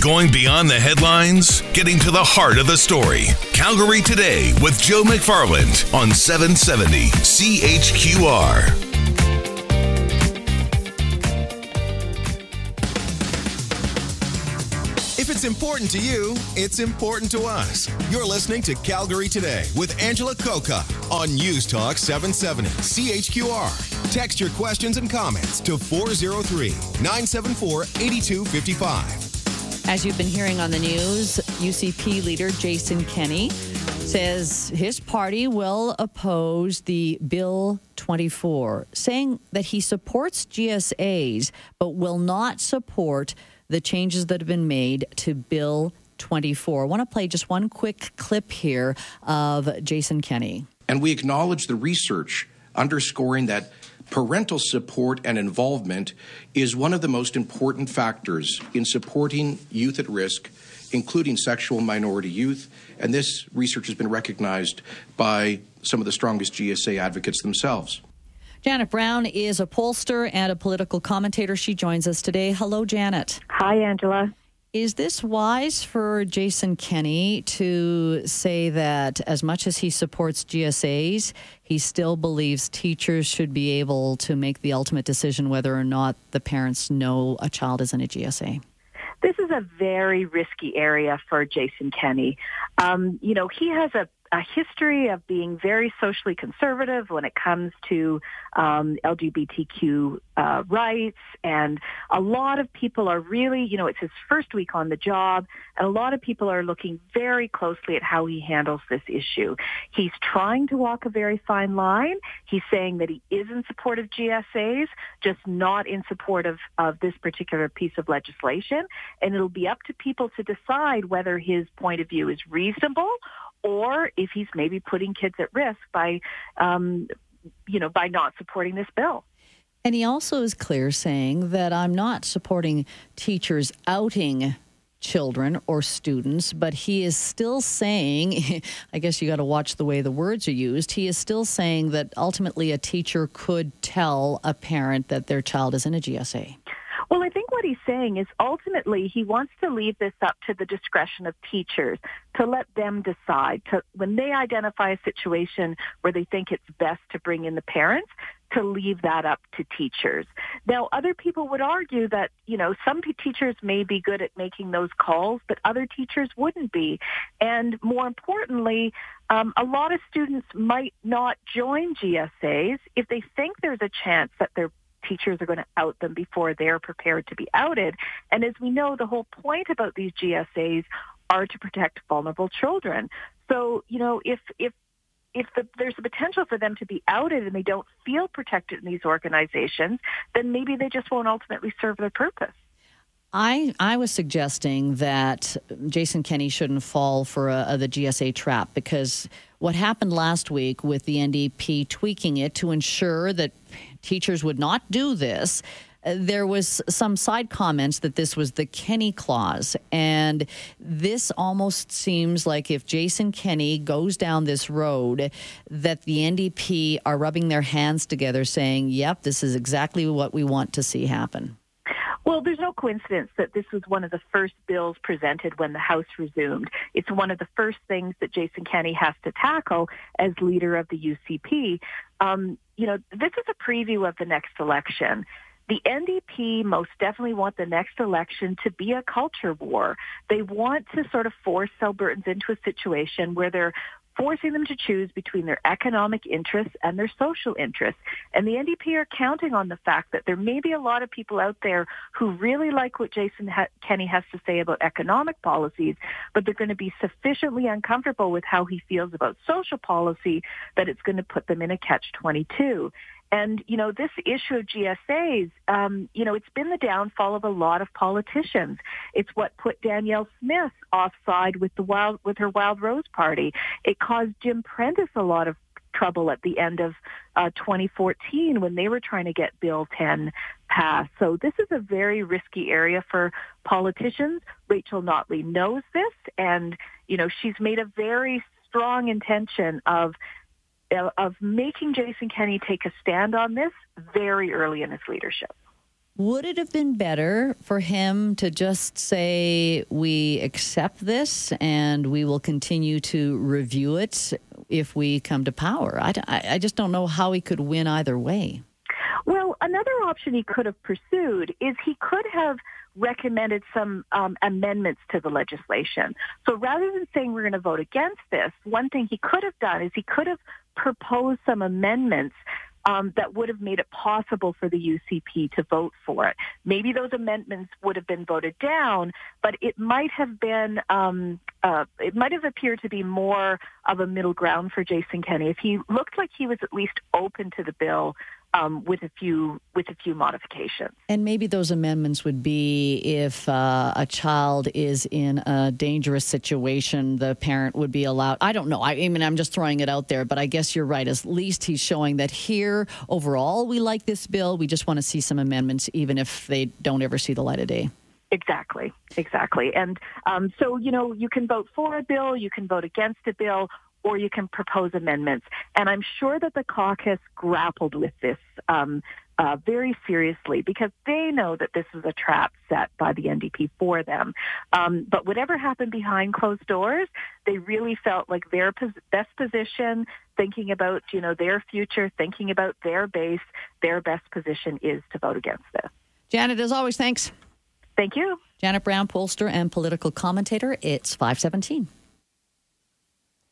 Going beyond the headlines, getting to the heart of the story. Calgary Today with Joe McFarland on 770 CHQR. If it's important to you, it's important to us. You're listening to Calgary Today with Angela Kokott on News Talk 770 CHQR. Text your questions and comments to 403 974 8255. As you've been hearing on the news, UCP leader Jason Kenney says his party will oppose the Bill 24, saying that he supports GSAs but will not support the changes that have been made to Bill 24. I want to play just one quick clip here of Jason Kenney. And we acknowledge the research underscoring that parental support and involvement is one of the most important factors in supporting youth at risk, including sexual minority youth. And this research has been recognized by some of the strongest GSA advocates themselves. Janet Brown is a pollster and a political commentator. She joins us today. Hello, Janet. Hi, Angela. Is this wise for Jason Kenney to say that as much as he supports GSAs, he still believes teachers should be able to make the ultimate decision whether or not the parents know a child is in a GSA? This is a very risky area for Jason Kenney. Um, you know, he has a a history of being very socially conservative when it comes to um, LGBTQ uh, rights, and a lot of people are really, you know, it's his first week on the job, and a lot of people are looking very closely at how he handles this issue. He's trying to walk a very fine line. He's saying that he is in support of GSAs, just not in support of, of this particular piece of legislation, and it'll be up to people to decide whether his point of view is reasonable or if he's maybe putting kids at risk by, um, you know, by not supporting this bill. And he also is clear saying that I'm not supporting teachers outing children or students, but he is still saying, I guess you got to watch the way the words are used. He is still saying that ultimately a teacher could tell a parent that their child is in a GSA. Well, I think what he's saying is ultimately he wants to leave this up to the discretion of teachers to let them decide to when they identify a situation where they think it's best to bring in the parents to leave that up to teachers. Now, other people would argue that, you know, some teachers may be good at making those calls, but other teachers wouldn't be. And more importantly, um, a lot of students might not join GSAs if they think there's a chance that their teachers are going to out them before they're prepared to be outed. And as we know, the whole point about these GSAs are to protect vulnerable children. So, you know, if, if if the, there's a potential for them to be outed and they don't feel protected in these organizations, then maybe they just won't ultimately serve their purpose. I I was suggesting that Jason Kenney shouldn't fall for a, a, the GSA trap because what happened last week with the NDP tweaking it to ensure that teachers would not do this. There was some side comments that this was the Kenney clause, and this almost seems like if Jason Kenney goes down this road, that the NDP are rubbing their hands together, saying, "Yep, this is exactly what we want to see happen." Well, there's no coincidence that this was one of the first bills presented when the House resumed. It's one of the first things that Jason Kenney has to tackle as leader of the UCP. Um, you know, this is a preview of the next election. The NDP most definitely want the next election to be a culture war. They want to sort of force Albertans into a situation where they're forcing them to choose between their economic interests and their social interests. And the NDP are counting on the fact that there may be a lot of people out there who really like what Jason ha- Kenney has to say about economic policies, but they're going to be sufficiently uncomfortable with how he feels about social policy that it's going to put them in a catch-22. And, you know, this issue of GSAs, um, you know, it's been the downfall of a lot of politicians. It's what put Danielle Smith offside with the wild, with her Wildrose Party. It caused Jim Prentice a lot of trouble at the end of uh, 2014 when they were trying to get Bill 10 passed. So this is a very risky area for politicians. Rachel Notley knows this, and, you know, she's made a very strong intention of of making Jason Kenney take a stand on this very early in his leadership. Would it have been better for him to just say, we accept this and we will continue to review it if we come to power? I, I just don't know how he could win either way. Well, another option he could have pursued is he could have recommended some um, amendments to the legislation. So rather than saying we're going to vote against this, one thing he could have done is he could have proposed some amendments um, that would have made it possible for the UCP to vote for it. Maybe those amendments would have been voted down, but it might have been um, uh, it might have appeared to be more of a middle ground for Jason Kenney if he looked like he was at least open to the bill um, with a few with a few modifications. And maybe those amendments would be if uh, a child is in a dangerous situation, the parent would be allowed. I don't know. I, I mean, I'm just throwing it out there, but I guess you're right. At least he's showing that here, overall, we like this bill. We just want to see some amendments, even if they don't ever see the light of day. Exactly, exactly. And um, so, you know, you can vote for a bill, you can vote against a bill, or you can propose amendments. And I'm sure that the caucus grappled with this um, uh, very seriously because they know that this is a trap set by the NDP for them. Um, but whatever happened behind closed doors, they really felt like their pos- best position, thinking about you know their future, thinking about their base, their best position is to vote against this. Janet, as always, thanks. Thank you. Janet Brown, pollster and political commentator. It's 517.